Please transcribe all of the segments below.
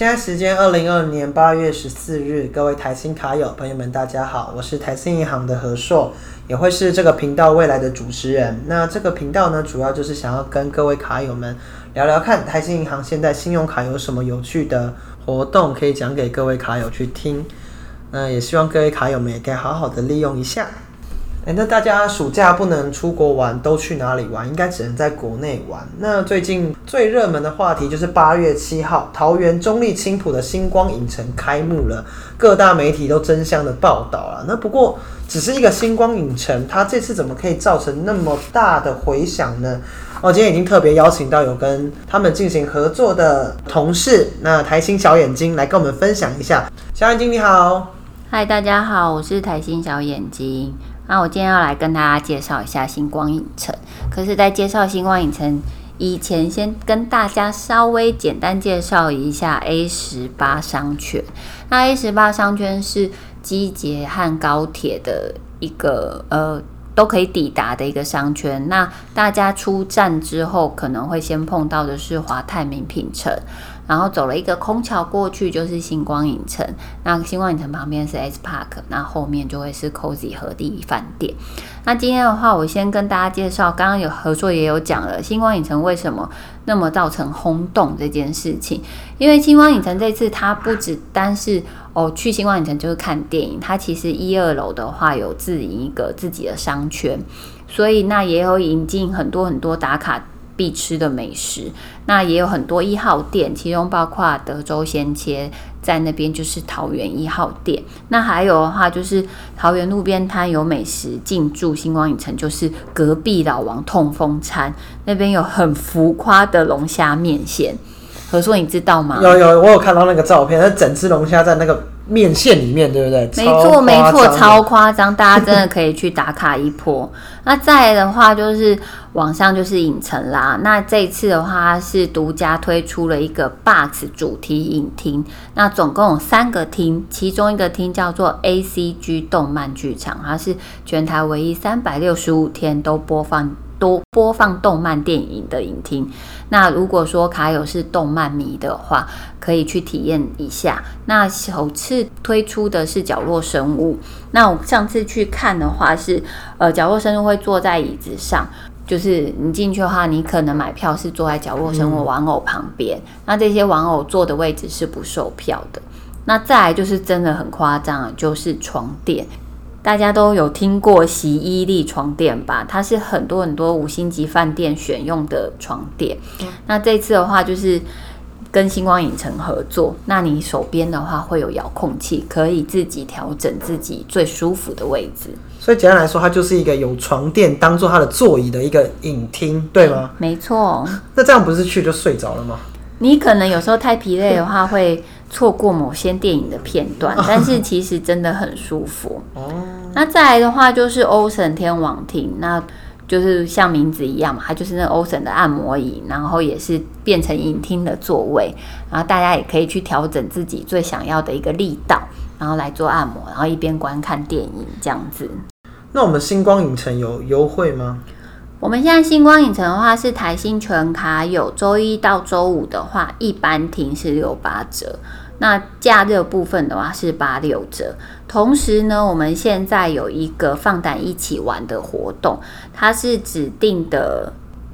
现在时间二零二零年八月十四日，各位台新卡友朋友们，大家好，我是台新银行的何硕，也会是这个频道未来的主持人。那这个频道呢，主要就是想要跟各位卡友们聊聊看，台新银行现在信用卡有什么有趣的活动可以讲给各位卡友去听。那也希望各位卡友们也可以好好的利用一下。哎，那大家暑假不能出国玩，都去哪里玩？应该只能在国内玩。那最近最热门的话题就是八月七号，桃园中立青浦的星光影城开幕了，各大媒体都争相的报道了。那不过只是一个星光影城，它这次怎么可以造成那么大的回响呢？哦，今天已经特别邀请到有跟他们进行合作的同事，那台星小眼睛来跟我们分享一下。小眼睛你好，嗨，大家好，我是台星小眼睛。那我今天要来跟大家介绍一下星光影城。可是，在介绍星光影城以前，先跟大家稍微简单介绍一下 A 十八商圈。那 A 十八商圈是机捷和高铁的一个呃都可以抵达的一个商圈。那大家出站之后，可能会先碰到的是华泰名品城。然后走了一个空桥过去就是星光影城，那星光影城旁边是 S Park，那后面就会是 Cozy 和地饭店。那今天的话，我先跟大家介绍，刚刚有合作也有讲了星光影城为什么那么造成轰动这件事情。因为星光影城这次它不只单是哦去星光影城就是看电影，它其实一二楼的话有自营一个自己的商圈，所以那也有引进很多很多打卡。必吃的美食，那也有很多一号店，其中包括德州鲜切，在那边就是桃园一号店。那还有的话，就是桃园路边摊有美食进驻星光影城，就是隔壁老王痛风餐那边有很浮夸的龙虾面线。何硕，你知道吗？有有，我有看到那个照片，那整只龙虾在那个。面线里面对不对？没错没错，超夸张，大家真的可以去打卡一波。那再的话就是网上就是影城啦。那这一次的话是独家推出了一个 Box 主题影厅，那总共有三个厅，其中一个厅叫做 ACG 动漫剧场，它是全台唯一三百六十五天都播放。多播放动漫电影的影厅，那如果说卡友是动漫迷的话，可以去体验一下。那首次推出的是角落生物，那我上次去看的话是，呃，角落生物会坐在椅子上，就是你进去的话，你可能买票是坐在角落生物玩偶旁边，那这些玩偶坐的位置是不售票的。那再来就是真的很夸张，就是床垫。大家都有听过洗衣力床垫吧？它是很多很多五星级饭店选用的床垫。那这次的话，就是跟星光影城合作。那你手边的话会有遥控器，可以自己调整自己最舒服的位置。所以简单来说，它就是一个有床垫当做它的座椅的一个影厅，对吗？没错。那这样不是去就睡着了吗？你可能有时候太疲累的话，会错过某些电影的片段，但是其实真的很舒服。哦，那再来的话就是欧神天王厅，那就是像名字一样嘛，它就是那欧神的按摩椅，然后也是变成影厅的座位，然后大家也可以去调整自己最想要的一个力道，然后来做按摩，然后一边观看电影这样子。那我们星光影城有优惠吗？我们现在星光影城的话是台新全卡有周一到周五的话，一般停是六八折，那假日部分的话是八六折。同时呢，我们现在有一个放胆一起玩的活动，它是指定的。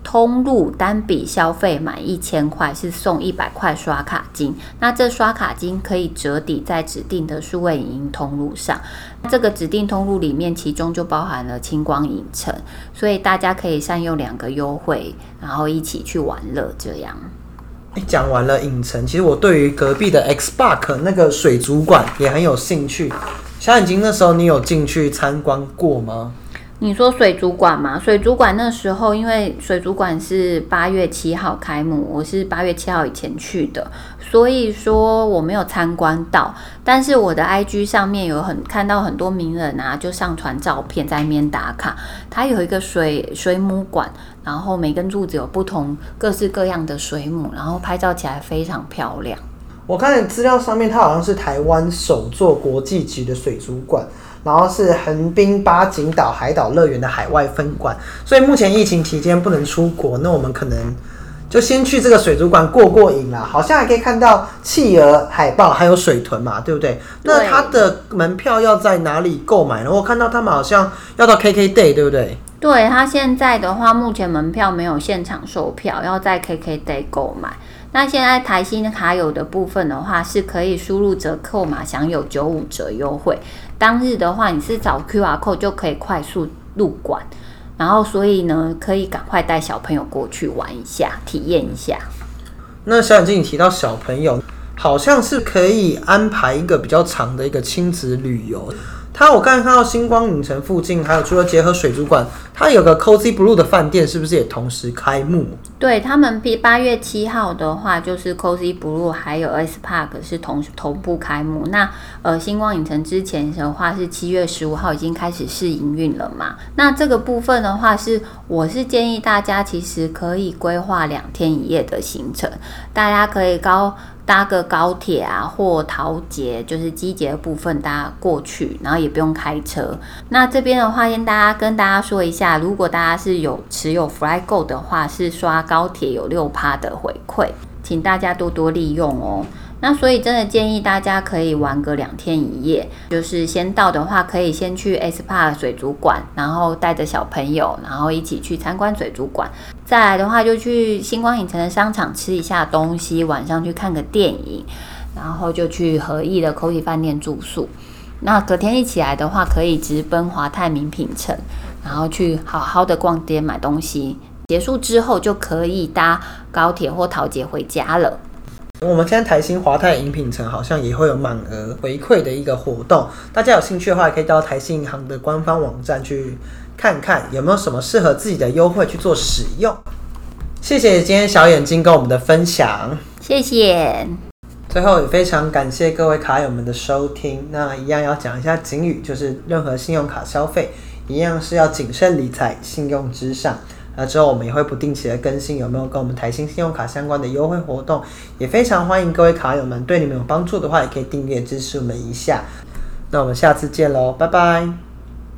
通路单笔消费满一千块是送一百块刷卡金，那这刷卡金可以折抵在指定的数位影音通路上。这个指定通路里面，其中就包含了青光影城，所以大家可以善用两个优惠，然后一起去玩乐。这样，讲完了影城，其实我对于隔壁的 X Park 那个水族馆也很有兴趣。小眼睛那时候你有进去参观过吗？你说水族馆嘛？水族馆那时候，因为水族馆是八月七号开幕，我是八月七号以前去的，所以说我没有参观到。但是我的 IG 上面有很看到很多名人啊，就上传照片在那边打卡。它有一个水水母馆，然后每根柱子有不同各式各样的水母，然后拍照起来非常漂亮。我看资料上面，它好像是台湾首座国际级的水族馆。然后是横滨八景岛海岛乐园的海外分馆，所以目前疫情期间不能出国，那我们可能就就先去这个水族馆过过瘾啦。好像还可以看到企鹅、海豹还有水豚嘛，对不对？那它的门票要在哪里购买呢？我看到他们好像要到 KK Day，对不对？对他现在的话，目前门票没有现场售票，要在 KK Day 购买。那现在台新卡友的部分的话，是可以输入折扣码享有九五折优惠。当日的话，你是找 QR code 就可以快速入馆，然后所以呢，可以赶快带小朋友过去玩一下，体验一下。那小眼睛，你提到小朋友，好像是可以安排一个比较长的一个亲子旅游。它我刚才看到星光影城附近，还有除了结合水族馆，它有个 Cozy Blue 的饭店，是不是也同时开幕？对他们，比八月七号的话，就是 Cozy Blue 还有 S Park 是同同步开幕。那呃，星光影城之前的话是七月十五号已经开始试营运了嘛？那这个部分的话是，我是建议大家其实可以规划两天一夜的行程，大家可以高搭个高铁啊，或桃捷，就是机捷的部分搭过去，然后也不用开车。那这边的话，先大家跟大家说一下，如果大家是有持有 FlyGo 的话，是刷高铁有六趴的回馈，请大家多多利用哦。那所以真的建议大家可以玩个两天一夜，就是先到的话，可以先去 SPA 水族馆，然后带着小朋友，然后一起去参观水族馆。再来的话，就去星光影城的商场吃一下东西，晚上去看个电影，然后就去和意的 Coty 饭店住宿。那隔天一起来的话，可以直奔华泰名品城，然后去好好的逛街买东西。结束之后就可以搭高铁或桃捷回家了。我们现在台新华泰饮品城好像也会有满额回馈的一个活动，大家有兴趣的话，可以到台新银行的官方网站去看看有没有什么适合自己的优惠去做使用。谢谢今天小眼睛跟我们的分享。谢谢。最后也非常感谢各位卡友们的收听。那一样要讲一下警语，就是任何信用卡消费一样是要谨慎理财，信用至上。那之后我们也会不定期的更新有没有跟我们台新信用卡相关的优惠活动，也非常欢迎各位卡友们对你们有帮助的话，也可以订阅支持我们一下。那我们下次见喽，拜拜。